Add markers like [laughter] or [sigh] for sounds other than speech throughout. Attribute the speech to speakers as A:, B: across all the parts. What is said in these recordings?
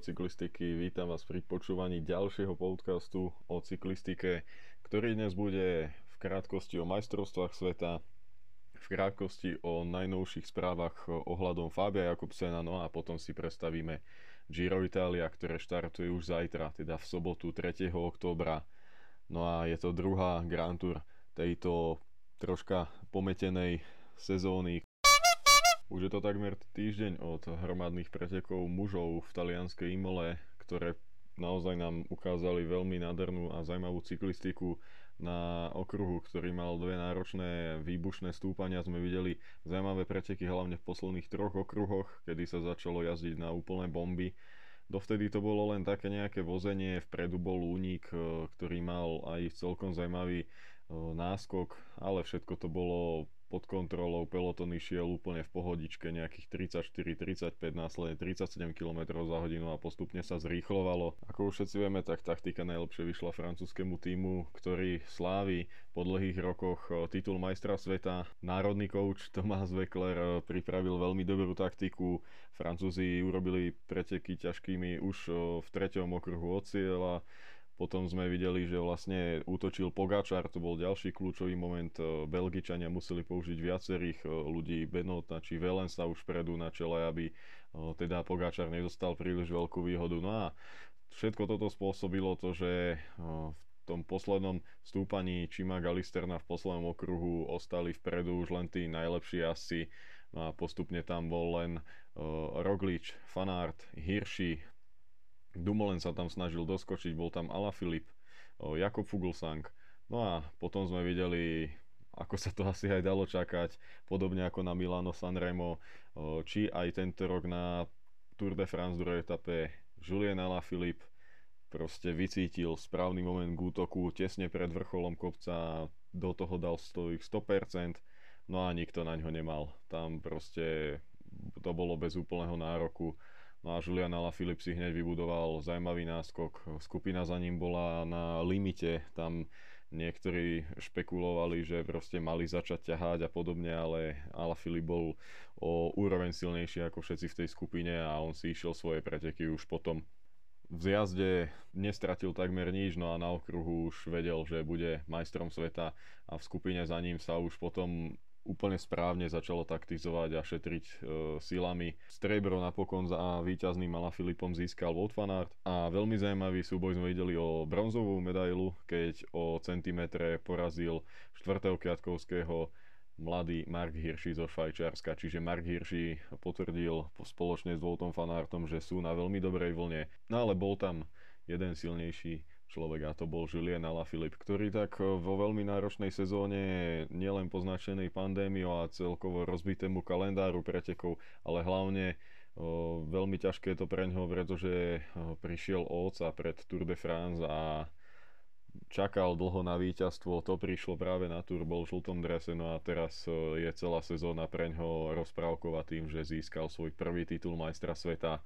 A: Cyklistiky, vítam vás pri počúvaní ďalšieho podcastu o cyklistike, ktorý dnes bude v krátkosti o majstrovstvách sveta, v krátkosti o najnovších správach ohľadom Fabia Jakobsena, no a potom si predstavíme Giro Italia, ktoré štartuje už zajtra, teda v sobotu 3. októbra. No a je to druhá Grand Tour tejto troška pometenej sezóny, už je to takmer týždeň od hromadných pretekov mužov v talianskej Imole, ktoré naozaj nám ukázali veľmi nádhernú a zaujímavú cyklistiku na okruhu, ktorý mal dve náročné výbušné stúpania. Sme videli zaujímavé preteky hlavne v posledných troch okruhoch, kedy sa začalo jazdiť na úplné bomby. Dovtedy to bolo len také nejaké vozenie, vpredu bol únik, e, ktorý mal aj celkom zaujímavý e, náskok, ale všetko to bolo pod kontrolou, peloton išiel úplne v pohodičke, nejakých 34-35, následne 37 km za hodinu a postupne sa zrýchlovalo. Ako už všetci vieme, tak taktika najlepšie vyšla francúzskému týmu, ktorý slávi po dlhých rokoch e, titul majstra sveta. Národný coach Thomas Weckler e, pripravil veľmi dobrú taktiku. Francúzi urobili preteky ťažkými už e, v treťom okruhu od cieľa potom sme videli, že vlastne útočil Pogačar, to bol ďalší kľúčový moment. E, Belgičania museli použiť viacerých e, ľudí, Benota či Velensa už predu na čele, aby e, teda Pogačar nedostal príliš veľkú výhodu. No a všetko toto spôsobilo to, že v tom poslednom stúpaní Čima Galisterna v poslednom okruhu ostali vpredu už len tí najlepší asi. No a postupne tam bol len Roglič, Fanart, Hirschi, Dumoulin sa tam snažil doskočiť, bol tam Filip, Jakob Fuglsang. No a potom sme videli, ako sa to [laughs] asi aj dalo čakať, podobne ako na Milano Sanremo, či aj tento rok na Tour de France druhej etape Julien Filip proste vycítil správny moment k útoku tesne pred vrcholom kopca, do toho dal svojich 100%, no a nikto na ňo nemal. Tam proste to bolo bez úplného nároku No a Julian Alaphilippe si hneď vybudoval zaujímavý náskok. Skupina za ním bola na limite, tam niektorí špekulovali, že proste mali začať ťahať a podobne, ale Alaphilippe bol o úroveň silnejší ako všetci v tej skupine a on si išiel svoje preteky už potom v zjazde nestratil takmer nič, no a na okruhu už vedel, že bude majstrom sveta a v skupine za ním sa už potom úplne správne začalo taktizovať a šetriť e, silami. Strebro napokon za víťazným Filipom získal Wout van Aert a veľmi zaujímavý súboj sme videli o bronzovú medailu, keď o centimetre porazil 4. kiatkovského mladý Mark Hirschi zo Švajčiarska, čiže Mark Hirschi potvrdil spoločne s Voutom Fanartom, že sú na veľmi dobrej vlne. No ale bol tam jeden silnejší človek a to bol Julien Alaphilippe, ktorý tak e, vo veľmi náročnej sezóne, nielen poznačenej pandémiou a celkovo rozbitému kalendáru pretekov, ale hlavne e, veľmi ťažké to pre ňoho, pretože e, prišiel oca pred Tour de France a čakal dlho na víťazstvo, to prišlo práve na Tour, bol v žltom drese, no a teraz je celá sezóna pre ňoho rozprávková tým, že získal svoj prvý titul majstra sveta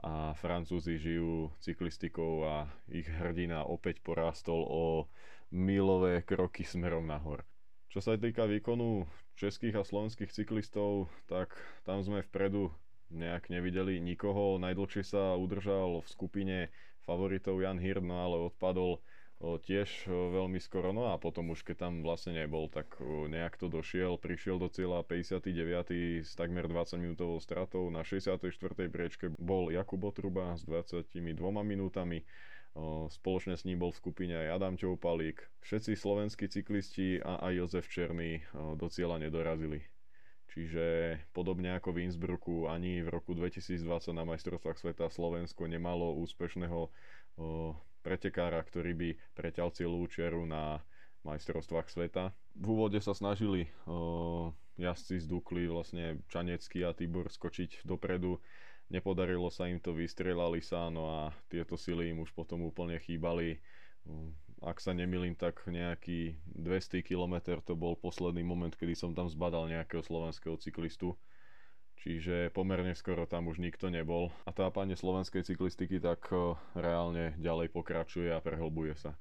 A: a Francúzi žijú cyklistikou a ich hrdina opäť porástol o milové kroky smerom nahor. Čo sa týka výkonu českých a slovenských cyklistov, tak tam sme vpredu nejak nevideli nikoho. Najdlhšie sa udržal v skupine favoritov Jan Hird, no ale odpadol tiež veľmi skoro, no a potom už keď tam vlastne nebol, tak nejak to došiel, prišiel do cieľa 59. s takmer 20 minútovou stratou, na 64. priečke bol Jakub Otruba s 22 minútami, spoločne s ním bol v skupine aj Adam Čoupalík, všetci slovenskí cyklisti a aj Jozef Černý do cieľa nedorazili. Čiže podobne ako v Innsbrucku, ani v roku 2020 na majstrovstvách sveta Slovensko nemalo úspešného pretekára, ktorý by preťal celú čeru na majstrovstvách sveta. V úvode sa snažili uh, jazdci z Dukly, vlastne Čanecký a Tibor skočiť dopredu. Nepodarilo sa im to, vystrelali sa, no a tieto sily im už potom úplne chýbali. Ak sa nemilím, tak nejaký 200 km to bol posledný moment, kedy som tam zbadal nejakého slovenského cyklistu čiže pomerne skoro tam už nikto nebol a tápanie slovenskej cyklistiky tak eh, reálne ďalej pokračuje a prehlbuje sa.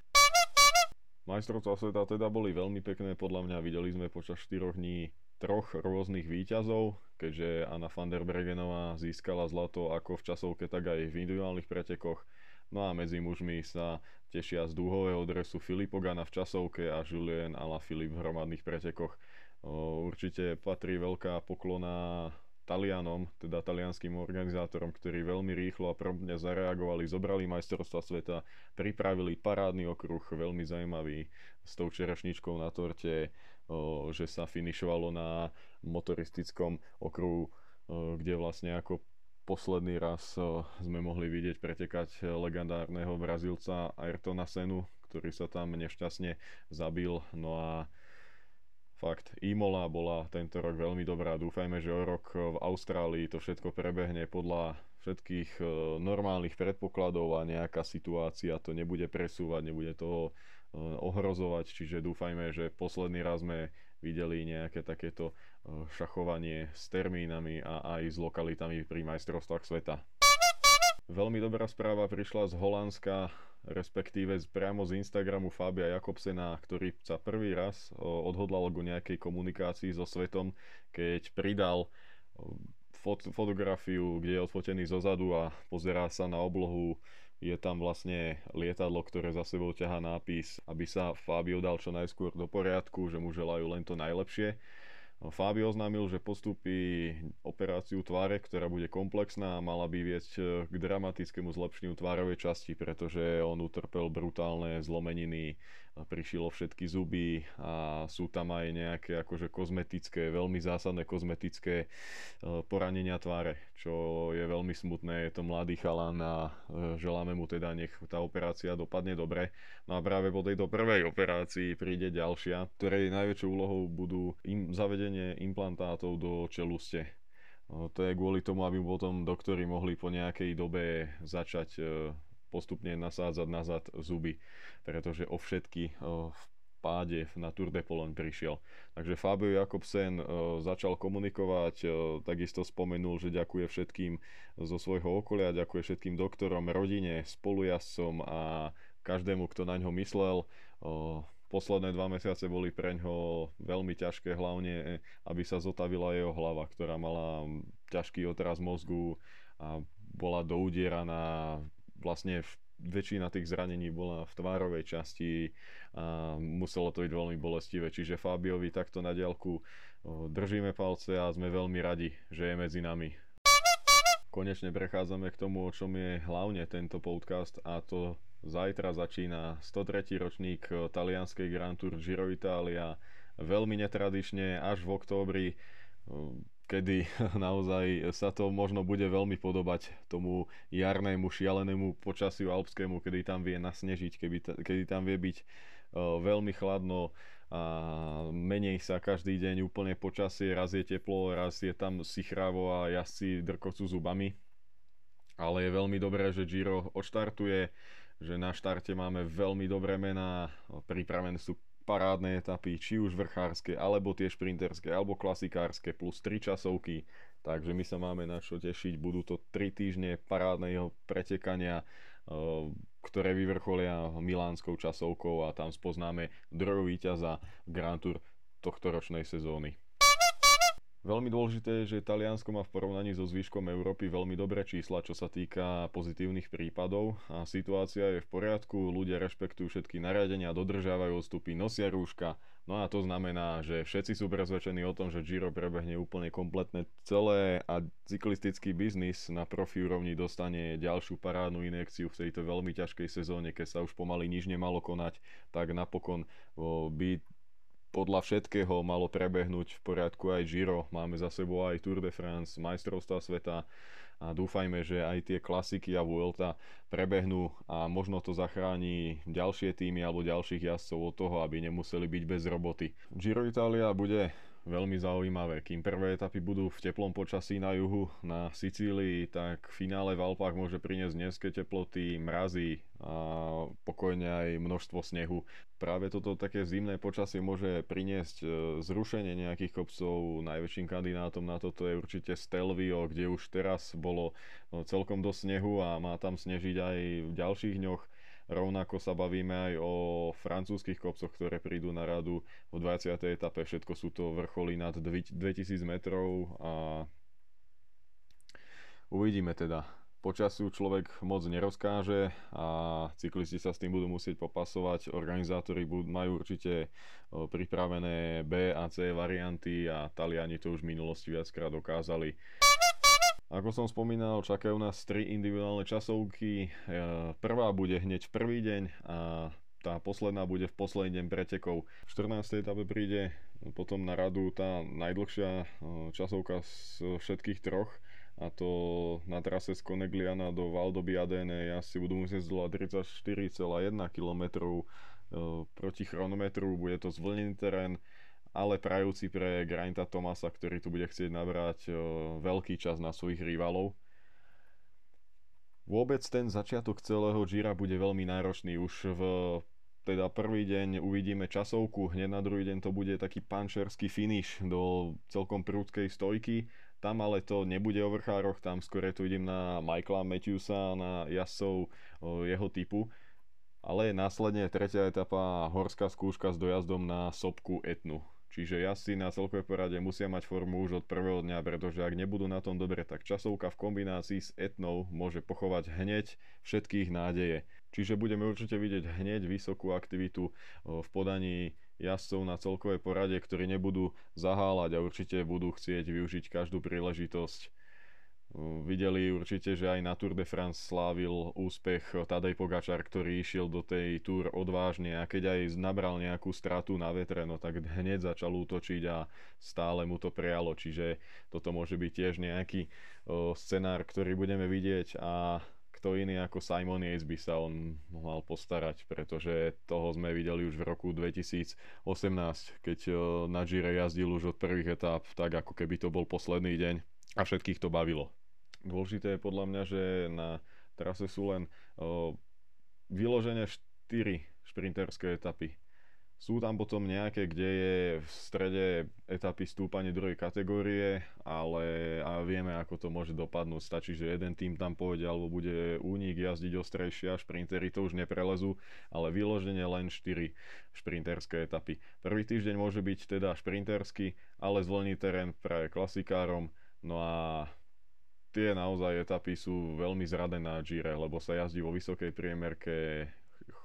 A: Majstrovstvá sveta teda boli veľmi pekné, podľa mňa videli sme počas 4 dní troch rôznych výťazov, keďže Anna van der Bregenová získala zlato ako v časovke, tak aj v individuálnych pretekoch. No a medzi mužmi sa tešia z dúhového dresu Filip Ogana v časovke a Julien Alaphilippe v hromadných pretekoch. Určite patrí veľká poklona Talianom, teda talianským organizátorom, ktorí veľmi rýchlo a promptne zareagovali, zobrali majstrovstva sveta, pripravili parádny okruh, veľmi zaujímavý, s tou čerešničkou na torte, že sa finišovalo na motoristickom okruhu, kde vlastne ako posledný raz sme mohli vidieť pretekať legendárneho Brazílca Ayrtona Senu, ktorý sa tam nešťastne zabil. No a Fakt, Imola bola tento rok veľmi dobrá. Dúfajme, že o rok v Austrálii to všetko prebehne podľa všetkých e, normálnych predpokladov a nejaká situácia to nebude presúvať, nebude to e, ohrozovať. Čiže dúfajme, že posledný raz sme videli nejaké takéto e, šachovanie s termínami a aj s lokalitami pri majstrovstvách sveta. Veľmi dobrá správa prišla z Holandska, respektíve priamo z Instagramu Fabia Jakobsena, ktorý sa prvý raz odhodlal k nejakej komunikácii so svetom, keď pridal fot- fotografiu, kde je odfotený zozadu a pozerá sa na oblohu je tam vlastne lietadlo, ktoré za sebou ťahá nápis, aby sa Fabio dal čo najskôr do poriadku, že mu želajú len to najlepšie. Fábio oznámil, že postupí operáciu tváre, ktorá bude komplexná a mala by viesť e, k dramatickému zlepšeniu tvárovej časti, pretože on utrpel brutálne zlomeniny, prišilo všetky zuby a sú tam aj nejaké akože kozmetické, veľmi zásadné kozmetické e, poranenia tváre, čo je veľmi smutné. Je to mladý chalan a e, želáme mu teda nech tá operácia dopadne dobre. No a práve po tejto prvej operácii príde ďalšia, ktorej najväčšou úlohou budú im zavedenie implantátov do čeluste. To je kvôli tomu, aby potom doktori mohli po nejakej dobe začať e, postupne nasádzať nazad zuby, pretože o všetky v páde na Tour de Pologne prišiel. Takže Fabio Jakobsen e, začal komunikovať, e, takisto spomenul, že ďakuje všetkým zo svojho okolia, ďakuje všetkým doktorom, rodine, spolujazcom a každému, kto na ňo myslel posledné dva mesiace boli pre ňo veľmi ťažké, hlavne aby sa zotavila jeho hlava, ktorá mala ťažký otraz mozgu a bola doudieraná vlastne väčšina tých zranení bola v tvárovej časti a muselo to byť veľmi bolestivé. Čiže Fabiovi takto na diálku držíme palce a sme veľmi radi, že je medzi nami. Konečne prechádzame k tomu, o čom je hlavne tento podcast a to Zajtra začína 103. ročník talianskej Grand Tour Giro Italia. Veľmi netradične až v októbri, kedy [laughs] naozaj sa to možno bude veľmi podobať tomu jarnému šialenému počasiu alpskému, kedy tam vie nasnežiť, kedy, kedy tam vie byť eh, veľmi chladno a menej sa každý deň úplne počasie, raz je teplo, raz je tam sichravo a jazdci drkocú zubami. Ale je veľmi dobré, že Giro odštartuje že na štarte máme veľmi dobré mená, pripravené sú parádne etapy, či už vrchárske, alebo tie šprinterské, alebo klasikárske, plus 3 časovky, takže my sa máme na čo tešiť. Budú to 3 týždne parádneho pretekania, eh, ktoré vyvrcholia milánskou časovkou a tam spoznáme druhého víťaza Grand Tour tohto ročnej sezóny. Veľmi dôležité je, že Taliansko má v porovnaní so zvyškom Európy veľmi dobré čísla, čo sa týka pozitívnych prípadov. A situácia je v poriadku, ľudia rešpektujú všetky nariadenia, dodržiavajú odstupy, nosia rúška, no a to znamená, že všetci sú presvedčení o tom, že Giro prebehne úplne kompletne celé a cyklistický biznis na profi úrovni dostane ďalšiu parádnu injekciu v tejto veľmi ťažkej sezóne, keď sa už pomaly nič nemalo konať, tak napokon by podľa všetkého malo prebehnúť v poriadku aj Giro. Máme za sebou aj Tour de France, majstrovstva sveta a dúfajme, že aj tie klasiky a Vuelta prebehnú a možno to zachráni ďalšie týmy alebo ďalších jazdcov od toho, aby nemuseli byť bez roboty. Giro Italia bude veľmi zaujímavé. Kým prvé etapy budú v teplom počasí na juhu, na Sicílii, tak finále v Alpách môže priniesť nízke teploty, mrazy a pokojne aj množstvo snehu. Práve toto také zimné počasie môže priniesť e, zrušenie nejakých kopcov. Najväčším kandidátom na toto je určite Stelvio, kde už teraz bolo no, celkom do snehu a má tam snežiť aj v ďalších dňoch. Rovnako sa bavíme aj o francúzskych kopcoch, ktoré prídu na radu v 20. etape. Všetko sú to vrcholy nad 2000 metrov a uvidíme teda. Počasiu človek moc nerozkáže a cyklisti sa s tým budú musieť popasovať. Organizátori majú určite pripravené B a C varianty a Taliani to už v minulosti viackrát dokázali. Ako som spomínal, čakajú nás tri individuálne časovky. E, prvá bude hneď v prvý deň a tá posledná bude v posledný deň pretekov. V 14. etape príde potom na radu tá najdlhšia e, časovka z všetkých troch a to na trase z Conegliana do Valdobiadene ja si budú musieť zdolať 34,1 km e, proti chronometru, bude to zvlnený terén ale prajúci pre Grinta Tomasa, ktorý tu bude chcieť nabrať o, veľký čas na svojich rivalov. Vôbec ten začiatok celého Gira bude veľmi náročný. Už v teda prvý deň uvidíme časovku, hneď na druhý deň to bude taký pančerský finish do celkom prúdkej stojky. Tam ale to nebude o vrchároch, tam skôr tu idem na Michaela Matthewsa, na jazdcov jeho typu. Ale následne tretia etapa, horská skúška s dojazdom na sopku Etnu. Čiže jazdci na celkovej porade musia mať formu už od prvého dňa, pretože ak nebudú na tom dobre, tak časovka v kombinácii s etnou môže pochovať hneď všetkých nádeje. Čiže budeme určite vidieť hneď vysokú aktivitu v podaní jazdcov na celkovej porade, ktorí nebudú zaháľať a určite budú chcieť využiť každú príležitosť Videli určite, že aj na Tour de France slávil úspech Tadej Pogačar, ktorý išiel do tej Tour odvážne a keď aj nabral nejakú stratu na vetre, no tak hneď začal útočiť a stále mu to prijalo. Čiže toto môže byť tiež nejaký scenár, ktorý budeme vidieť a kto iný ako Simon Yates by sa on mal postarať, pretože toho sme videli už v roku 2018, keď na Gire jazdil už od prvých etáp, tak ako keby to bol posledný deň a všetkých to bavilo. Dôležité je podľa mňa, že na trase sú len o, vyložené 4 šprinterské etapy. Sú tam potom nejaké, kde je v strede etapy stúpanie druhej kategórie, ale a vieme, ako to môže dopadnúť. Stačí, že jeden tým tam pôjde alebo bude únik jazdiť ostrejšie a šprintery to už neprelezú, ale vyloženie len 4 šprinterské etapy. Prvý týždeň môže byť teda šprinterský, ale zvolený terén pre klasikárom. No a tie naozaj etapy sú veľmi zradé na Gire, lebo sa jazdí vo vysokej priemerke,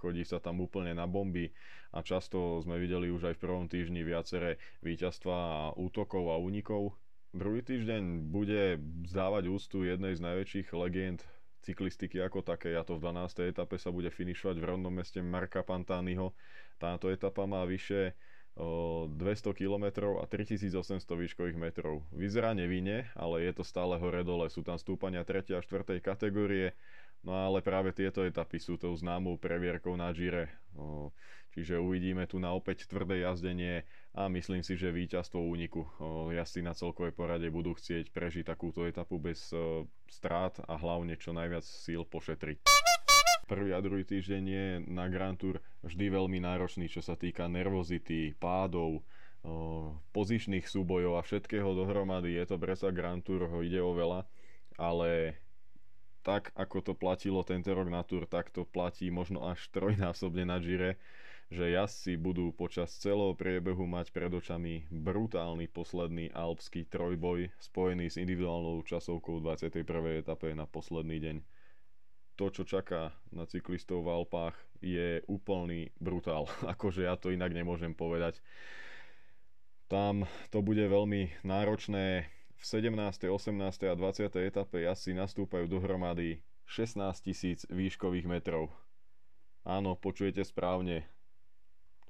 A: chodí sa tam úplne na bomby a často sme videli už aj v prvom týždni viaceré víťazstva útokov a únikov. Druhý týždeň bude zdávať ústu jednej z najväčších legend cyklistiky ako také a to v 12. etape sa bude finišovať v rodnom meste Marka Pantányho. Táto etapa má vyše 200 km a 3800 výškových metrov. Vyzerá nevinne, ale je to stále hore-dole. Sú tam stúpania 3. a 4. kategórie, no ale práve tieto etapy sú tou známou previerkou na Gire. Čiže uvidíme tu na opäť tvrdé jazdenie a myslím si, že víťazstvo úniku. Jazdci na celkovej porade budú chcieť prežiť takúto etapu bez strát a hlavne čo najviac síl pošetriť. Prvý a druhý týždeň je na Grand Tour vždy veľmi náročný, čo sa týka nervozity, pádov, pozičných súbojov a všetkého dohromady. Je to presa Grand Tour, ho ide o veľa, ale tak ako to platilo tento rok na Tour, tak to platí možno až trojnásobne na Gire, že jazdci budú počas celého priebehu mať pred očami brutálny posledný alpský trojboj spojený s individuálnou časovkou 21. etape na posledný deň to, čo čaká na cyklistov v Alpách, je úplný brutál. [laughs] Akože ja to inak nemôžem povedať. Tam to bude veľmi náročné. V 17., 18. a 20. etape asi nastúpajú dohromady 16 tisíc výškových metrov. Áno, počujete správne,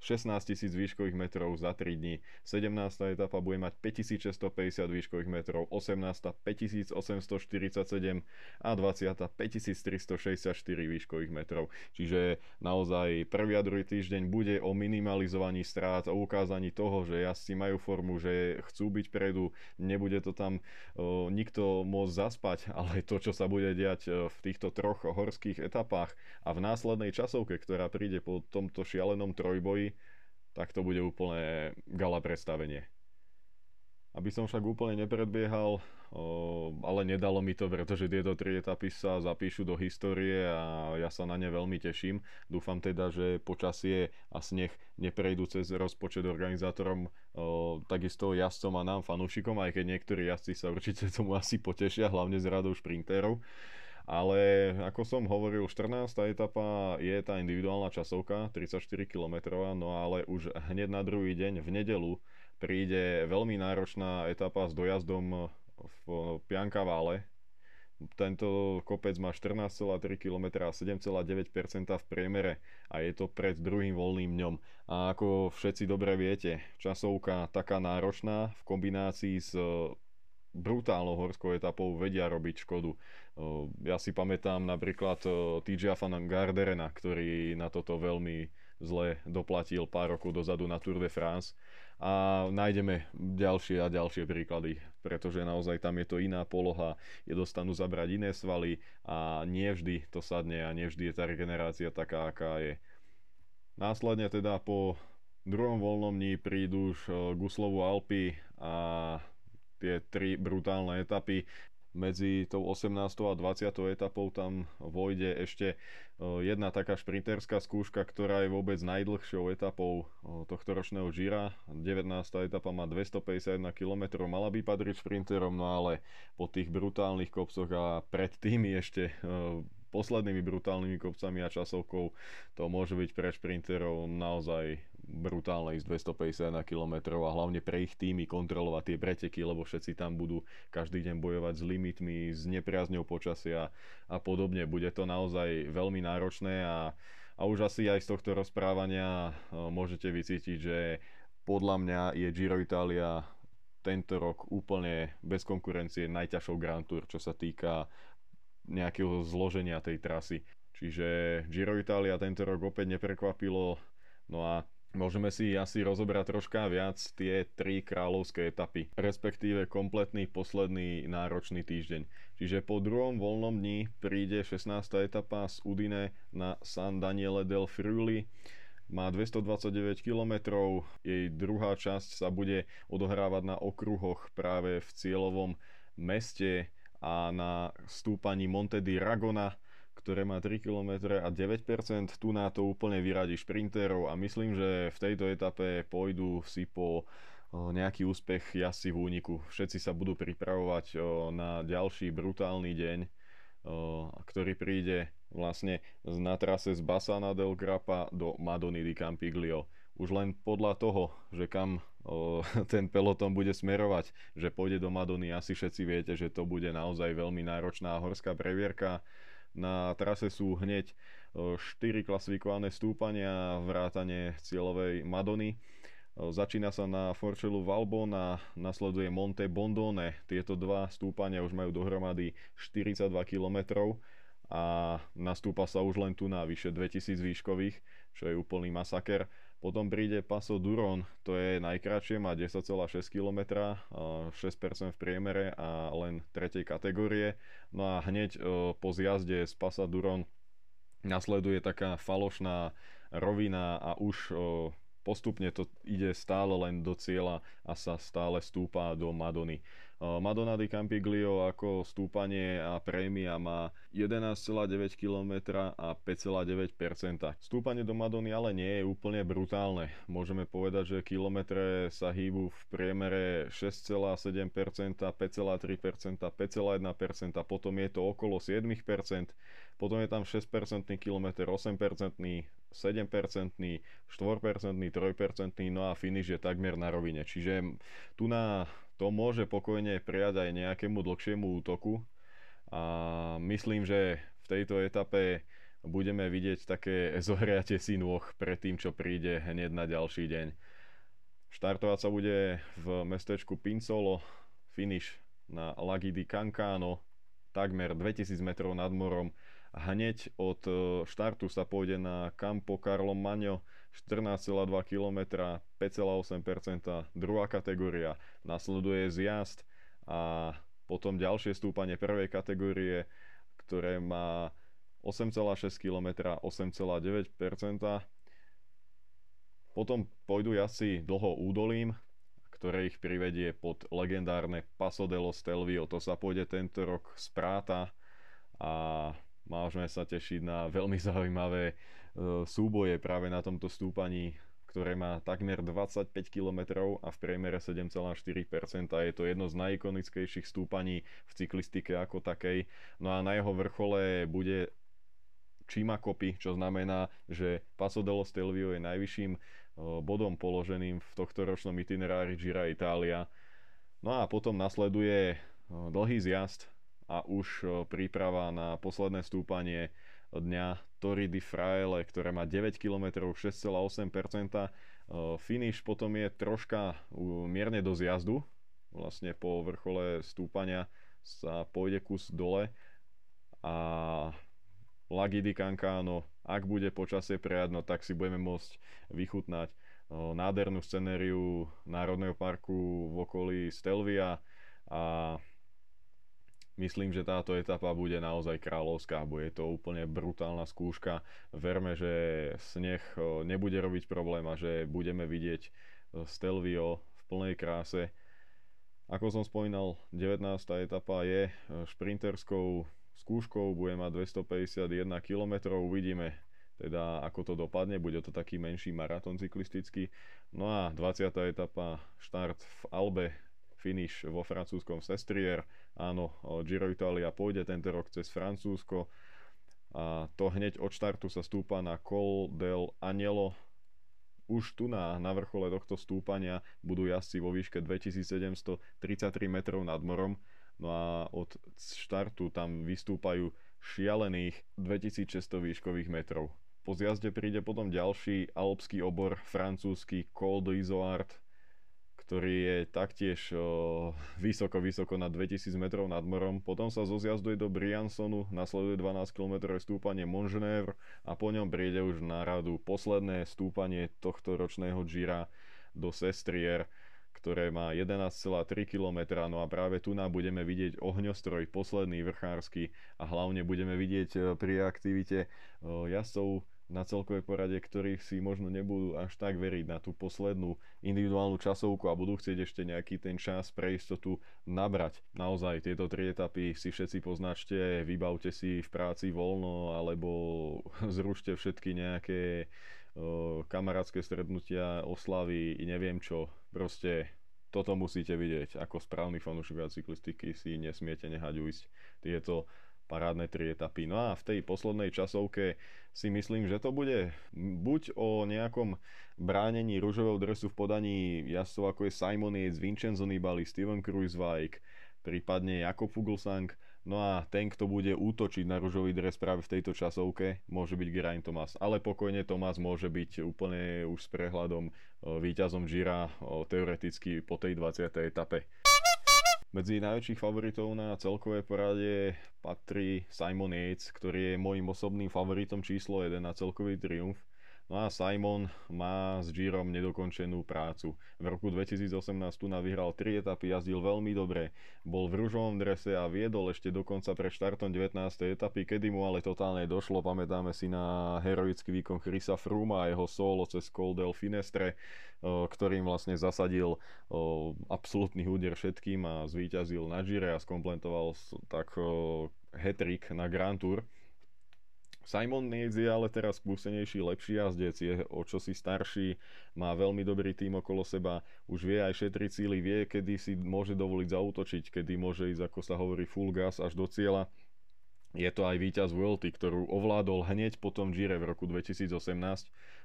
A: 16 tisíc výškových metrov za 3 dní. 17. etapa bude mať 5650 výškových metrov, 18. 5847 a 20. 5364 výškových metrov. Čiže naozaj prvý a druhý týždeň bude o minimalizovaní strát, o ukázaní toho, že jazdci majú formu, že chcú byť predu, nebude to tam o, nikto môcť zaspať, ale to, čo sa bude diať v týchto troch horských etapách a v následnej časovke, ktorá príde po tomto šialenom trojboji, tak to bude úplne gala predstavenie. Aby som však úplne nepredbiehal, ale nedalo mi to, pretože tieto tri etapy sa zapíšu do histórie a ja sa na ne veľmi teším. Dúfam teda, že počasie a sneh neprejdú cez rozpočet organizátorom, takisto jazdcom a nám fanúšikom, aj keď niektorí jazdci sa určite tomu asi potešia, hlavne z radou šprintérov. Ale ako som hovoril, 14. etapa je tá individuálna časovka, 34 km, no ale už hneď na druhý deň v nedelu príde veľmi náročná etapa s dojazdom v Piankavále. Tento kopec má 14,3 km a 7,9% v priemere a je to pred druhým voľným dňom. A ako všetci dobre viete, časovka taká náročná v kombinácii s brutálnou horskou etapou vedia robiť škodu. Ja si pamätám napríklad TJ Van Garderena, ktorý na toto veľmi zle doplatil pár rokov dozadu na Tour de France a nájdeme ďalšie a ďalšie príklady, pretože naozaj tam je to iná poloha, je dostanú zabrať iné svaly a nie vždy to sadne a nie vždy je tá regenerácia taká, aká je. Následne teda po druhom voľnom dní prídu už Guslovu Alpy a tie tri brutálne etapy. Medzi tou 18. a 20. etapou tam vojde ešte jedna taká šprinterská skúška, ktorá je vôbec najdlhšou etapou tohto ročného Gira. 19. etapa má 251 km, mala by patriť šprinterom, no ale po tých brutálnych kopcoch a pred tými ešte poslednými brutálnymi kopcami a časovkou to môže byť pre šprinterov naozaj brutálne ísť 251 km a hlavne pre ich týmy kontrolovať tie preteky, lebo všetci tam budú každý deň bojovať s limitmi, s nepriazňou počasia a podobne. Bude to naozaj veľmi náročné a, a už asi aj z tohto rozprávania môžete vycítiť, že podľa mňa je Giro Italia tento rok úplne bez konkurencie najťažšou Grand Tour, čo sa týka nejakého zloženia tej trasy. Čiže Giro Italia tento rok opäť neprekvapilo, no a Môžeme si asi rozobrať troška viac tie tri kráľovské etapy, respektíve kompletný posledný náročný týždeň. Čiže po druhom voľnom dni príde 16. etapa z Udine na San Daniele del Friuli. Má 229 km, jej druhá časť sa bude odohrávať na okruhoch práve v cieľovom meste a na stúpaní Monte di Ragona ktoré má 3 km a 9%. Tu na to úplne vyradí šprinterov a myslím, že v tejto etape pôjdu si po nejaký úspech jazdci v úniku. Všetci sa budú pripravovať na ďalší brutálny deň, ktorý príde vlastne na trase z Bassana del Grappa do Madony di Campiglio. Už len podľa toho, že kam [laughs] ten peloton bude smerovať, že pôjde do Madony, asi všetci viete, že to bude naozaj veľmi náročná horská previerka na trase sú hneď 4 e, klasifikované stúpania, vrátane cieľovej Madony. E, začína sa na Forčelu Valbon a nasleduje Monte Bondone. Tieto dva stúpania už majú dohromady 42 km a nastúpa sa už len tu na vyše 2000 výškových, čo je úplný masaker. Potom príde Paso Duron, to je najkračšie, má 10,6 km, 6% v priemere a len tretej kategórie. No a hneď po zjazde z Pasa Duron nasleduje taká falošná rovina a už postupne to ide stále len do cieľa a sa stále stúpa do Madony. Madonna di Campiglio ako stúpanie a prémia má 11,9 km a 5,9%. Stúpanie do Madony ale nie je úplne brutálne. Môžeme povedať, že kilometre sa hýbu v priemere 6,7%, 5,3%, 5,1%, potom je to okolo 7%, potom je tam 6% kilometr, 8%, 7%, 4%, 3%, no a finish je takmer na rovine. Čiže tu na to môže pokojne prijať aj nejakému dlhšiemu útoku a myslím, že v tejto etape budeme vidieť také [laughs] zohriate si nôh pred tým, čo príde hneď na ďalší deň. Štartovať sa bude v mestečku Pinsolo, finish na Laghi di Cancano, takmer 2000 metrov nad morom. Hneď od e, štartu sa pôjde na Campo Carlo Magno, 14,2 km, 5,8%, druhá kategória, nasleduje zjazd a potom ďalšie stúpanie prvej kategórie, ktoré má 8,6 km, 8,9%. Potom pôjdu jazdci dlho údolím, ktoré ich privedie pod legendárne Paso de los Stelvio. To sa pôjde tento rok z Práta a môžeme sa tešiť na veľmi [laughs] zaujímavé súboje práve na tomto stúpaní, ktoré má takmer 25 km a v priemere 7,4%. Je to jedno z najikonickejších stúpaní v cyklistike ako takej. No a na jeho vrchole bude Čima kopy, čo znamená, že Paso dello Stelvio je najvyšším bodom položeným v tohto ročnom itinerári Gira Italia. No a potom nasleduje dlhý zjazd a už príprava na posledné stúpanie dňa Torri di Fraele, ktoré má 9 km, 6,8%. Finish potom je troška mierne do zjazdu, vlastne po vrchole stúpania sa pôjde kus dole. A Lagidi Cancano, ak bude počasie prejadno, tak si budeme môcť vychutnať nádhernú scenériu Národného parku v okolí Stelvia. A myslím, že táto etapa bude naozaj kráľovská, bude to úplne brutálna skúška. Verme, že sneh nebude robiť problém a že budeme vidieť Stelvio v plnej kráse. Ako som spomínal, 19. etapa je šprinterskou skúškou, bude mať 251 km, uvidíme teda ako to dopadne, bude to taký menší maratón cyklistický. No a 20. etapa, štart v Albe, finish vo francúzskom Sestrier. Áno, Giro Italia pôjde tento rok cez Francúzsko a to hneď od štartu sa stúpa na Col del Agnello. Už tu na, na vrchole tohto stúpania budú jazdci vo výške 2733 metrov nad morom No a od štartu tam vystúpajú šialených 2600 výškových metrov. Po zjazde príde potom ďalší alpský obor, francúzsky Col d'Izoard, ktorý je taktiež o, vysoko, vysoko na 2000 metrov nad morom. Potom sa zozjazduje do Briansonu, nasleduje 12 km stúpanie Mongenèvre a po ňom príde už na radu posledné stúpanie tohto ročného Gira do Sestrier ktoré má 11,3 km, no a práve tu nám budeme vidieť ohňostroj, posledný vrchársky a hlavne budeme vidieť e, pri aktivite e, jazdcov na celkovej porade, ktorých si možno nebudú až tak veriť na tú poslednú individuálnu časovku a budú chcieť ešte nejaký ten čas pre istotu nabrať. Naozaj tieto tri etapy si všetci poznačte, vybavte si v práci voľno alebo [laughs] zrušte všetky nejaké kamarátske stretnutia, oslavy, neviem čo. Proste toto musíte vidieť. Ako správny fanúšikovia cyklistiky si nesmiete nehať ujsť tieto parádne tri etapy. No a v tej poslednej časovke si myslím, že to bude buď o nejakom bránení rúžového dresu v podaní jazdcov ako je Simon Yates, Vincenzo Nibali, Steven Kruijswijk, prípadne Jakob Fuglsang, No a ten, kto bude útočiť na ružový dres práve v tejto časovke, môže byť Geraint Thomas. Ale pokojne Thomas môže byť úplne už s prehľadom víťazom Gira teoreticky po tej 20. etape. Medzi najväčších favoritov na celkové porade patrí Simon Yates, ktorý je môjim osobným favoritom číslo 1 na celkový triumf. No a Simon má s Girom nedokončenú prácu. V roku 2018 tu na vyhral 3 etapy, jazdil veľmi dobre, bol v rúžovom drese a viedol ešte dokonca pre štartom 19. etapy, kedy mu ale totálne došlo. Pamätáme si na heroický výkon Chrisa Fruma a jeho solo cez Col Finestre, ktorým vlastne zasadil absolútny úder všetkým a zvíťazil na Gire a skomplentoval tak hetrik na Grand Tour. Simon Yates je ale teraz skúsenejší, lepší jazdec, je o čosi starší, má veľmi dobrý tým okolo seba, už vie aj šetriť síly, vie, kedy si môže dovoliť zautočiť, kedy môže ísť, ako sa hovorí, full gas až do cieľa. Je to aj víťaz Vuelty, ktorú ovládol hneď po tom Gire v roku 2018.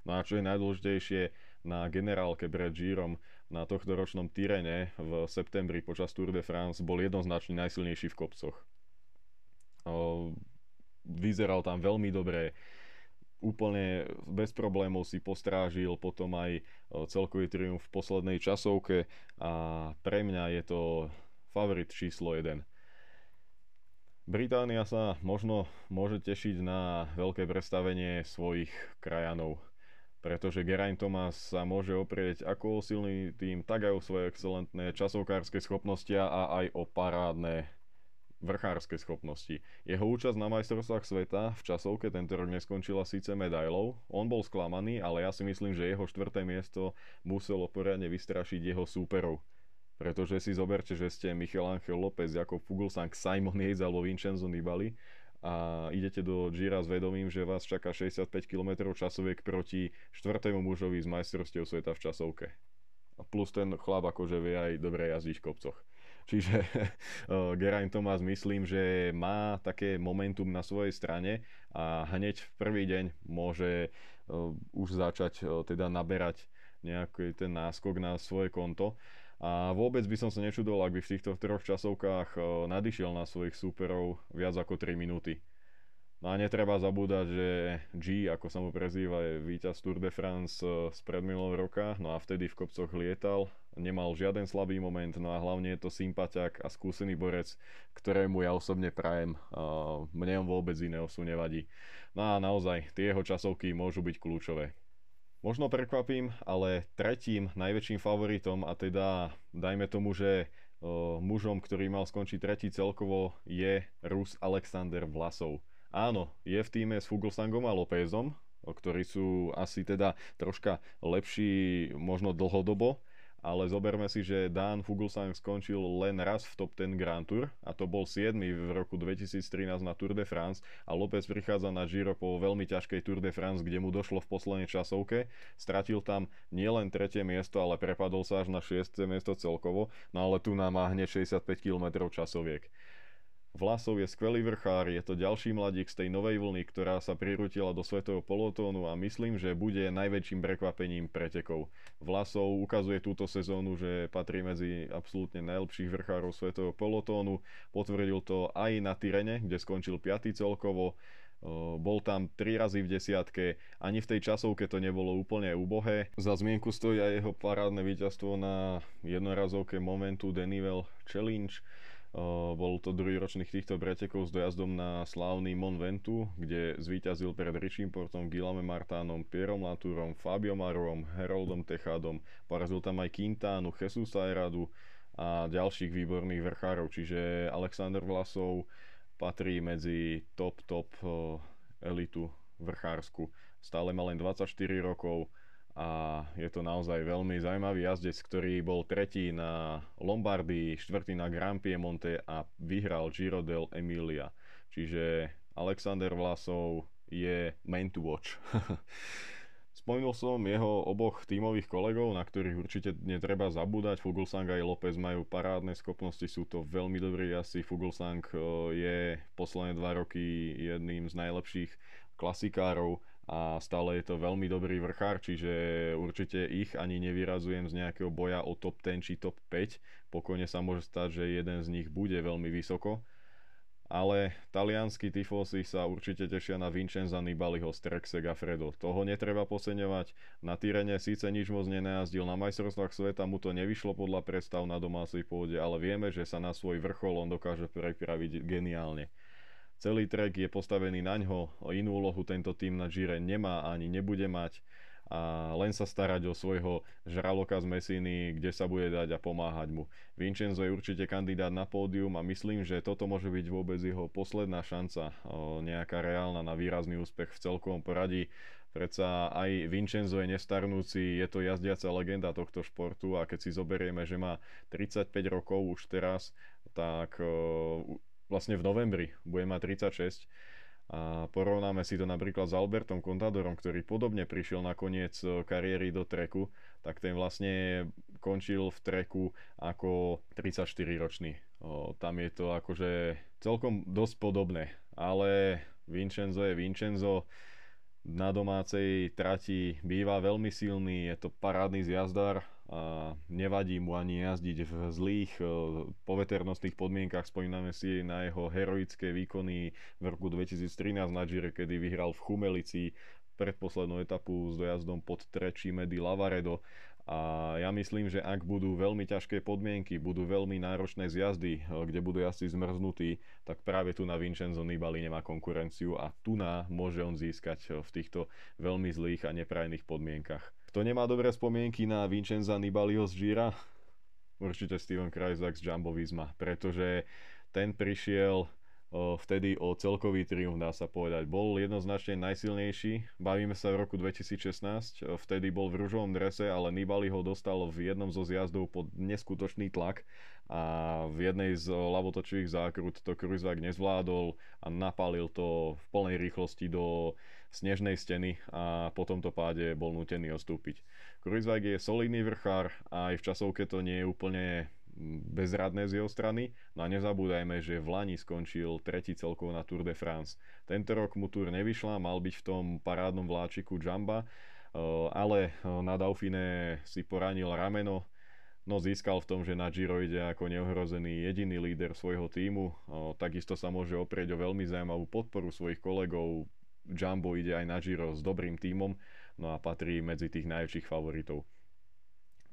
A: No a čo je najdôležitejšie, na generálke pred Girom na tohto ročnom Tyrene v septembri počas Tour de France bol jednoznačne najsilnejší v kopcoch vyzeral tam veľmi dobre, úplne bez problémov si postrážil potom aj celkový triumf v poslednej časovke a pre mňa je to favorit číslo 1. Británia sa možno môže tešiť na veľké predstavenie svojich krajanov, pretože Geraint Thomas sa môže oprieť ako o silný tým, tak aj o svoje excelentné časovkárske schopnosti a aj o parádne vrchárske schopnosti. Jeho účasť na majstrovstvách sveta v časovke tento rok neskončila síce medailou, on bol sklamaný, ale ja si myslím, že jeho štvrté miesto muselo poriadne vystrašiť jeho súperov. Pretože si zoberte, že ste Michel Angel López, Jakob Fuglsang, Simon Yates alebo Vincenzo Nibali a idete do Gira s vedomím, že vás čaká 65 km časoviek proti štvrtému mužovi z majstrovstiev sveta v časovke. A plus ten chlap akože vie aj dobre jazdiť v kopcoch. Čiže [laughs] Geraint Thomas myslím, že má také momentum na svojej strane a hneď v prvý deň môže už začať teda naberať nejaký ten náskok na svoje konto. A vôbec by som sa nečudol, ak by v týchto troch časovkách nadišiel na svojich súperov viac ako 3 minúty. No a netreba zabúdať, že G, ako sa mu prezýva, je víťaz Tour de France z predminulého roka, no a vtedy v kopcoch lietal, nemal žiaden slabý moment, no a hlavne je to sympatiak a skúsený borec, ktorému ja osobne prajem. Mne on vôbec iného sú nevadí. No a naozaj, tie jeho časovky môžu byť kľúčové. Možno prekvapím, ale tretím najväčším favoritom a teda dajme tomu, že mužom, ktorý mal skončiť tretí celkovo je Rus Alexander Vlasov. Áno, je v týme s Fuglsangom a Lópezom, ktorí sú asi teda troška lepší možno dlhodobo, ale zoberme si, že Dan Fuglsang skončil len raz v top 10 Grand Tour a to bol 7 v roku 2013 na Tour de France a López prichádza na Giro po veľmi ťažkej Tour de France, kde mu došlo v poslednej časovke. Stratil tam nielen tretie miesto, ale prepadol sa až na 6. miesto celkovo, no ale tu nám má hneď 65 km časoviek. Vlasov je skvelý vrchár, je to ďalší mladík z tej novej vlny, ktorá sa prirutila do svetového polotónu a myslím, že bude najväčším prekvapením pretekov. Vlasov ukazuje túto sezónu, že patrí medzi absolútne najlepších vrchárov svetového polotónu. Potvrdil to aj na Tyrene, kde skončil 5. celkovo. Bol tam 3 razy v desiatke, ani v tej časovke to nebolo úplne úbohé. Za zmienku stojí aj jeho parádne víťazstvo na jednorazovke Momentu Denivel Challenge bol to druhý ročných týchto pretekov s dojazdom na slávny Mont Ventu, kde zvíťazil pred Richim Portom, Gilame Martánom, Pierom Latúrom, Fabio Marom, Heroldom Techádom. Porazil tam aj Quintánu, Jesusa Eradu a ďalších výborných vrchárov, čiže Alexander Vlasov patrí medzi top, top elitu vrchársku. Stále má len 24 rokov, a je to naozaj veľmi zaujímavý jazdec, ktorý bol tretí na Lombardii, štvrtý na Grand Piemonte a vyhral Giro del Emilia. Čiže Alexander Vlasov je man to watch. [laughs] Spomenul som jeho oboch tímových kolegov, na ktorých určite netreba zabúdať. Fuglsang aj López majú parádne schopnosti, sú to veľmi dobrí jazdci. Fuglsang eh, je posledné dva roky jedným z najlepších klasikárov a stále je to veľmi dobrý vrchár, čiže určite ich ani nevyrazujem z nejakého boja o top 10 či top 5. Pokojne sa môže stať, že jeden z nich bude veľmi vysoko. Ale talianskí tifosi sa určite tešia na Vincenza Nibaliho z Trek Segafredo. Toho netreba poseňovať. Na Tyrene síce nič moc nenajazdil, na majstrovstvách sveta mu to nevyšlo podľa predstav na domácej pôde, ale vieme, že sa na svoj vrchol on dokáže prepraviť geniálne. Celý trek je postavený na ňo, inú úlohu tento tým na Gire nemá ani nebude mať a len sa starať o svojho žraloka z Mesiny, kde sa bude dať a pomáhať mu. Vincenzo je určite kandidát na pódium a myslím, že toto môže byť vôbec jeho posledná šanca, nejaká reálna na výrazný úspech v celkovom poradí. Predsa aj Vincenzo je nestarnúci, je to jazdiaca legenda tohto športu a keď si zoberieme, že má 35 rokov už teraz, tak vlastne v novembri bude mať 36 a porovnáme si to napríklad s Albertom Contadorom, ktorý podobne prišiel na koniec e, kariéry do treku, tak ten vlastne končil v treku ako 34 ročný. O, tam je to akože celkom dosť podobné, ale Vincenzo je Vincenzo, na domácej trati býva veľmi silný, je to parádny zjazdar nevadí mu ani jazdiť v zlých e, poveternostných podmienkach. Spomíname si na jeho heroické výkony v roku 2013 na Gire, kedy vyhral v Chumelici predposlednú etapu s dojazdom pod Trečí Medy Lavaredo. A ja myslím, že ak budú veľmi ťažké podmienky, budú veľmi náročné zjazdy, e, kde budú jazdci zmrznutí, tak práve tu na Vincenzo Nibali nemá konkurenciu a tu na môže on získať e, v týchto veľmi zlých a neprajných podmienkach. Kto nemá dobré spomienky na Vincenza Nibaliho z Gira? Určite Steven Krajzak z Jumbo Visma, pretože ten prišiel vtedy o celkový triumf, dá sa povedať. Bol jednoznačne najsilnejší. Bavíme sa v roku 2016. Vtedy bol v ružovom drese, ale Nibali ho dostal v jednom zo zjazdov pod neskutočný tlak a v jednej z lavotočivých zákrut to Krujzvák nezvládol a napálil to v plnej rýchlosti do snežnej steny a po tomto páde bol nutený odstúpiť. Krujzvák je solidný vrchár a aj v časovke to nie je úplne bezradné z jeho strany. No a nezabúdajme, že v Lani skončil tretí celkovo na Tour de France. Tento rok mu Tour nevyšla, mal byť v tom parádnom vláčiku Jamba, eh, ale eh, na Dauphine si poranil rameno, no získal v tom, že na Giro ide ako neohrozený jediný líder svojho týmu. Eh, takisto sa môže oprieť o veľmi zaujímavú podporu svojich kolegov. Jumbo ide aj na Giro s dobrým týmom, no a patrí medzi tých najväčších favoritov.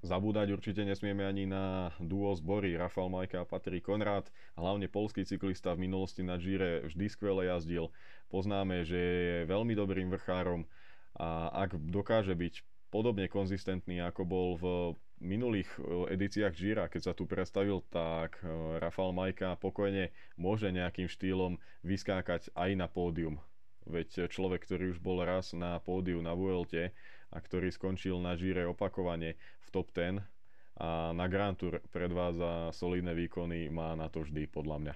A: Zabúdať určite nesmieme ani na duo zbory Rafal Majka a Patrik Konrad. Hlavne polský cyklista v minulosti na Gire vždy skvele jazdil. Poznáme, že je veľmi dobrým vrchárom a ak dokáže byť podobne konzistentný ako bol v minulých e, edíciách Gira, keď sa tu predstavil, tak e, Rafal Majka pokojne môže nejakým štýlom vyskákať aj na pódium. Veď človek, ktorý už bol raz na pódiu na Vuelte, a ktorý skončil na žíre opakovane v top 10 a na Grand Tour predvádza solidné výkony, má na to vždy podľa mňa.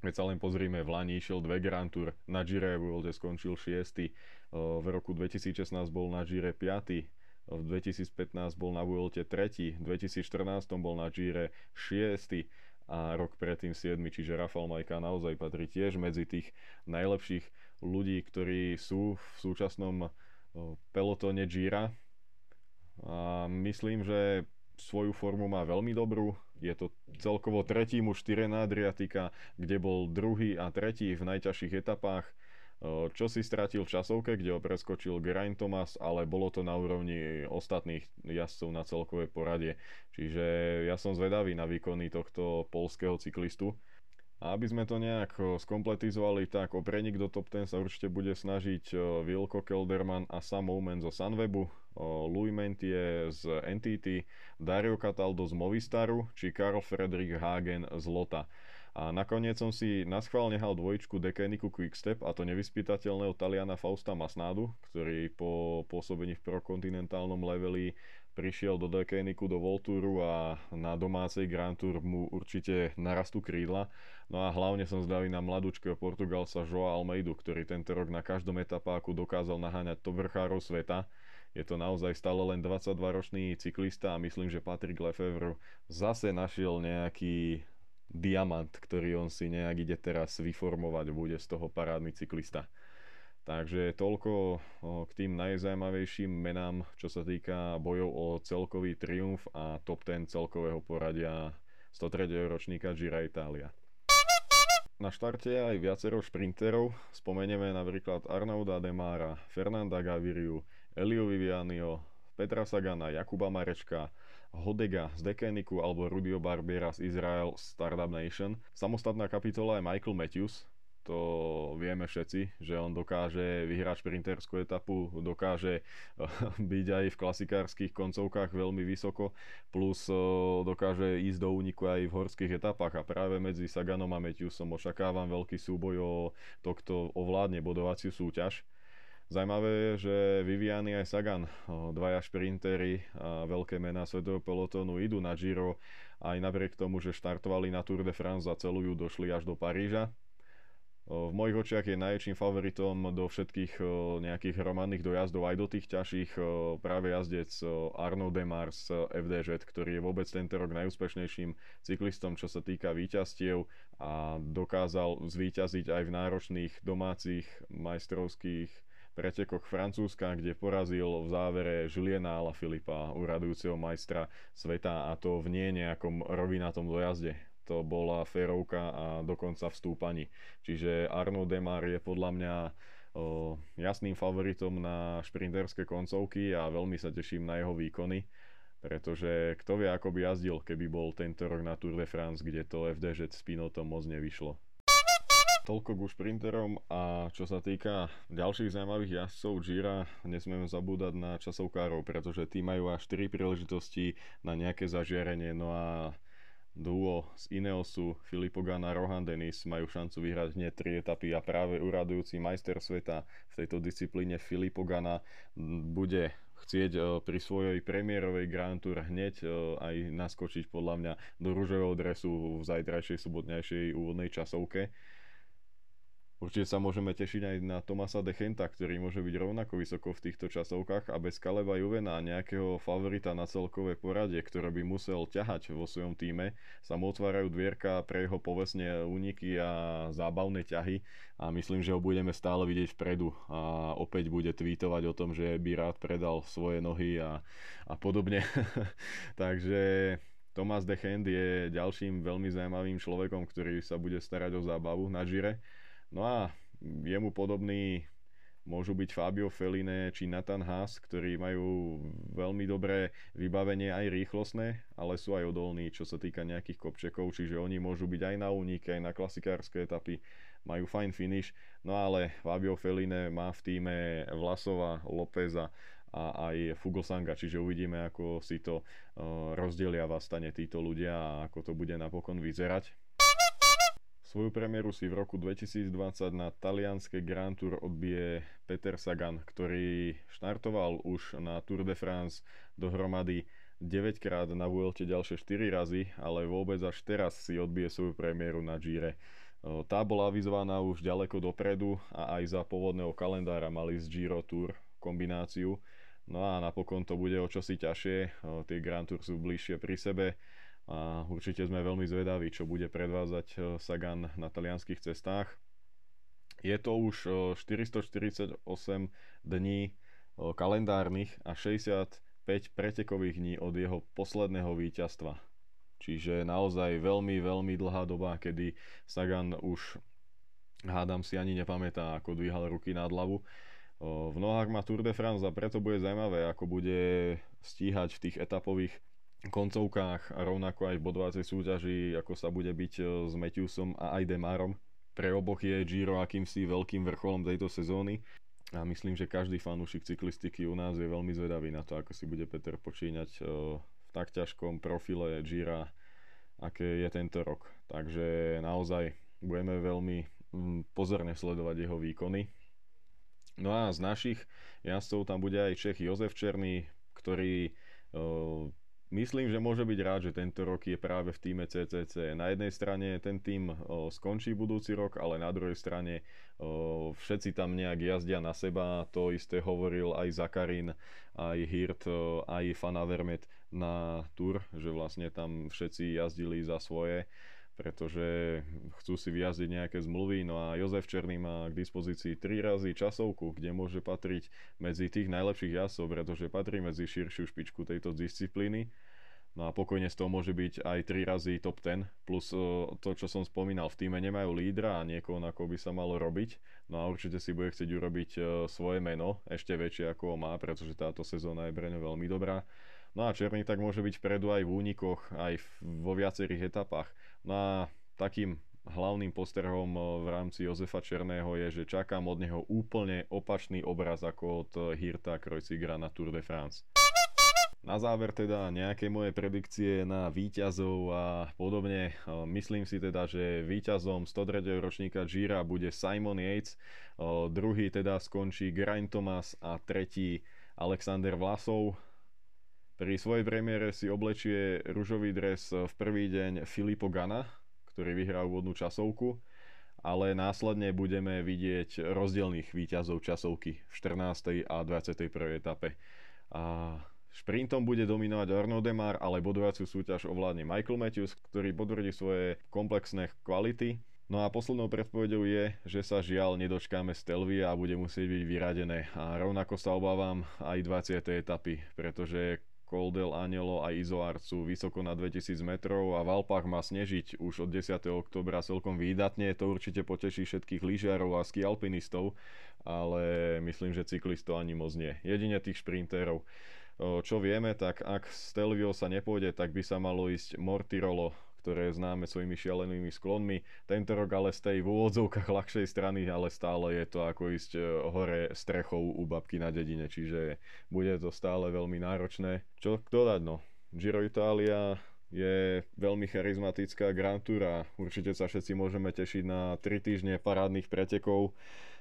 A: Keď sa len pozrieme, v Lani išiel dve Grand Tour, na Gire World skončil 6. V roku 2016 bol na Gire 5. V 2015 bol na Vuelte 3. V 2014 bol na Gire 6. A rok predtým 7. Čiže Rafal Majka naozaj patrí tiež medzi tých najlepších ľudí, ktorí sú v súčasnom pelotóne Gira. A myslím, že svoju formu má veľmi dobrú. Je to celkovo tretí muž na Adriatika, kde bol druhý a tretí v najťažších etapách. Čo si stratil časovke, kde ho preskočil Geraint Thomas, ale bolo to na úrovni ostatných jazdcov na celkové poradie. Čiže ja som zvedavý na výkony tohto polského cyklistu. A aby sme to nejak skompletizovali, tak o prenik do top 10 sa určite bude snažiť Wilko Kelderman a Sam Omen zo Sunwebu, Louis Mentie z NTT, Dario Cataldo z Movistaru či Karl Fredrik Hagen z Lota. A nakoniec som si na schvál nehal dvojičku Dekeniku Quickstep a to nevyspytateľného Taliana Fausta Masnádu, ktorý po pôsobení v prokontinentálnom leveli prišiel do Dekeniku do Voltúru a na domácej Grand Tour mu určite narastú krídla. No a hlavne som zdavý na mladúčkeho Portugalsa Joa Almeidu, ktorý tento rok na každom etapáku dokázal naháňať top vrchárov sveta. Je to naozaj stále len 22-ročný cyklista a myslím, že Patrick Lefevre zase našiel nejaký diamant, ktorý on si nejak ide teraz vyformovať, bude z toho parádny cyklista. Takže toľko k tým najzajímavejším menám, čo sa týka bojov o celkový triumf a top 10 celkového poradia 103. ročníka Gira Italia. Na štarte aj viacero šprinterov, spomenieme napríklad Arnauda Demára, Fernanda Gaviriu, Elio Vivianio, Petra Sagana, Jakuba Marečka, Hodega z Dekeniku alebo Rudio Barbiera z Israel Startup Nation. Samostatná kapitola je Michael Matthews, to vieme všetci, že on dokáže vyhrať šprinterskú etapu, dokáže [laughs] byť aj v klasikárskych koncovkách veľmi vysoko, plus eh, dokáže ísť do úniku aj v horských etapách a práve medzi Saganom a Matthewsom očakávam veľký súboj o to, kto ovládne bodovaciu súťaž. Zajímavé je, že Viviani aj Sagan, eh, dvaja šprintery a veľké mená svetového pelotónu idú na Giro aj napriek tomu, že štartovali na Tour de France za celú ju došli až do Paríža v mojich očiach je najväčším favoritom do všetkých nejakých hromadných dojazdov, aj do tých ťažších práve jazdec Arno Demars FDŽ, ktorý je vôbec tento rok najúspešnejším cyklistom, čo sa týka výťastiev a dokázal zvíťaziť aj v náročných domácich majstrovských pretekoch Francúzska, kde porazil v závere Juliana Ala Filipa, uradujúceho majstra sveta a to v nie nejakom rovinatom dojazde to bola férovka a dokonca v stúpaní. Čiže Arno Demar je podľa mňa o, jasným favoritom na šprinterské koncovky a veľmi sa teším na jeho výkony, pretože kto vie, ako by jazdil, keby bol tento rok na Tour de France, kde to FDŽ s Pinotom moc nevyšlo. Toľko ku šprinterom a čo sa týka ďalších zaujímavých jazdcov Gira, nesmieme zabúdať na časovkárov, pretože tí majú až 4 príležitosti na nejaké zažiarenie, no a duo z Ineosu Filippo Ganna Rohan Dennis majú šancu vyhrať hneď tri etapy a práve uradujúci majster sveta v tejto disciplíne Filippo Ganna bude chcieť e, pri svojej premiérovej Grand Tour hneď e, aj naskočiť podľa mňa do rúžového dresu v zajtrajšej sobotnejšej úvodnej časovke. Určite sa môžeme tešiť aj na Tomasa Dechenta, ktorý môže byť rovnako vysoko v týchto časovkách a bez Kaleba Juvena nejakého favorita na celkové poradie, ktoré by musel ťahať vo svojom týme, sa mu otvárajú dvierka pre jeho povesne úniky a zábavné ťahy a myslím, že ho budeme stále vidieť vpredu a opäť bude tweetovať o tom, že by rád predal svoje nohy a, a podobne. [laughs] Takže Tomás Dechent je ďalším veľmi zaujímavým človekom, ktorý sa bude starať o zábavu na Žire No a jemu podobný môžu byť Fabio Feline či Nathan Haas, ktorí majú veľmi dobré vybavenie aj rýchlostné, ale sú aj odolní, čo sa týka nejakých kopčekov, čiže oni môžu byť aj na únike, aj na klasikárske etapy, majú fajn finish, no ale Fabio Feline má v týme Vlasova, Lópeza a aj Fuglsanga, čiže uvidíme, ako si to uh, rozdelia vás stane títo ľudia a ako to bude napokon vyzerať. Svoju premiéru si v roku 2020 na talianske Grand Tour odbije Peter Sagan, ktorý štartoval už na Tour de France dohromady 9 krát na Vuelte ďalšie 4 razy, ale vôbec až teraz si odbije svoju premiéru na Gire. Tá bola avizovaná už ďaleko dopredu a aj za pôvodného kalendára mali z Giro Tour kombináciu. No a napokon to bude o čosi ťažšie, tie Grand Tour sú bližšie pri sebe a určite sme veľmi zvedaví, čo bude predvázať e, Sagan na talianských cestách. Je to už 448 e, dní e, kalendárnych a 65 pretekových dní od jeho posledného víťazstva. Čiže naozaj veľmi, veľmi dlhá doba, kedy Sagan už hádam si ani nepamätá, ako dvíhal ruky nad hlavu. V nohách má Tour de France a preto bude zaujímavé, ako bude stíhať v tých etapových koncovkách a rovnako aj v bodovacej súťaži, ako sa bude byť e, s Matthewsom a aj Demarom. Pre oboch je Giro akýmsi veľkým vrcholom tejto sezóny a myslím, že každý fanúšik cyklistiky u nás je veľmi zvedavý na to, ako si bude Peter počínať e, v tak ťažkom profile Gira, aké je tento rok. Takže naozaj budeme veľmi mm, pozorne sledovať jeho výkony. No a z našich jazdcov tam bude aj Čech Jozef Černý, ktorý e, Myslím, že môže byť rád, že tento rok je práve v týme CCC. Na jednej strane ten tým skončí budúci rok, ale na druhej strane všetci tam nejak jazdia na seba. To isté hovoril aj Zakarin, aj Hirt, aj Fanavermet na Tour, že vlastne tam všetci jazdili za svoje pretože chcú si vyjazdiť nejaké zmluvy. No a Jozef Černý má k dispozícii 3 razy časovku, kde môže patriť medzi tých najlepších jazdcov, pretože patrí medzi širšiu špičku tejto disciplíny. No a pokojne z toho môže byť aj 3 razy top 10, plus to, čo som spomínal, v týme nemajú lídra a niekoho, na koho by sa malo robiť. No a určite si bude chcieť urobiť svoje meno, ešte väčšie ako ho má, pretože táto sezóna je pre veľmi dobrá. No a Černý tak môže byť vpredu aj v únikoch, aj vo viacerých etapách. No a takým hlavným postrehom eh, v rámci Jozefa Černého je, že čakám od neho úplne opačný obraz ako od Hirta Krojcigra na Tour de France. Na záver teda nejaké moje predikcie na výťazov a podobne. Eh, myslím si teda, že výťazom 103. ročníka Gira bude Simon Yates, eh, druhý teda skončí Geraint Thomas a tretí Alexander Vlasov. Pri svojej premiére si oblečie ružový dres v prvý deň Filippo Gana, ktorý vyhrá úvodnú časovku, ale následne budeme vidieť rozdielných výťazov časovky v 14. a 21. etape. A Šprintom bude dominovať Arnaud Demar, ale bodovaciu súťaž ovládne Michael Matthews, ktorý potvrdí svoje komplexné kvality. No a poslednou predpovedou je, že sa žiaľ nedočkáme Stelvia a bude musieť byť vyradené. A rovnako sa obávam aj 20. etapy, pretože Coldel, Anelo a Izoard sú vysoko na 2000 metrov a v Alpách má snežiť už od 10. oktobra celkom výdatne. To určite poteší všetkých lyžiarov a ski alpinistov, ale myslím, že cyklistov ani moc nie. Jedine tých šprinterov. Čo vieme, tak ak Stelvio sa nepôjde, tak by sa malo ísť Mortirolo, ktoré je známe svojimi šialenými sklonmi. Tento rok ale z tej v úvodzovkách ľahšej strany, ale stále je to ako ísť e, hore strechou u babky na dedine, čiže bude to stále veľmi náročné. Čo kto dať no? Giro Italia je veľmi charizmatická Grand Tour a určite sa všetci môžeme tešiť na 3 týždne parádnych pretekov,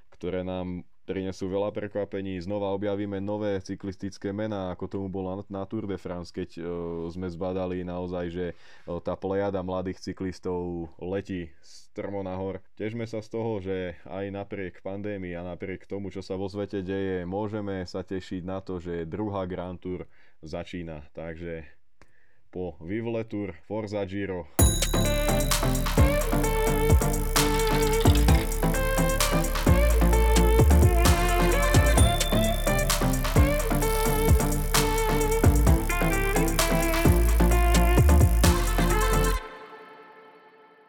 A: ktoré nám prinesú veľa prekvapení. Znova objavíme nové cyklistické mená, ako tomu bolo na Tour de France, keď uh, sme zbadali naozaj, že uh, tá plejada mladých cyklistov letí strmo nahor. Težme sa z toho, že aj napriek pandémii a napriek tomu, čo sa vo svete deje, môžeme sa tešiť na to, že druhá Grand Tour začína. Takže po Vivle Forza Giro.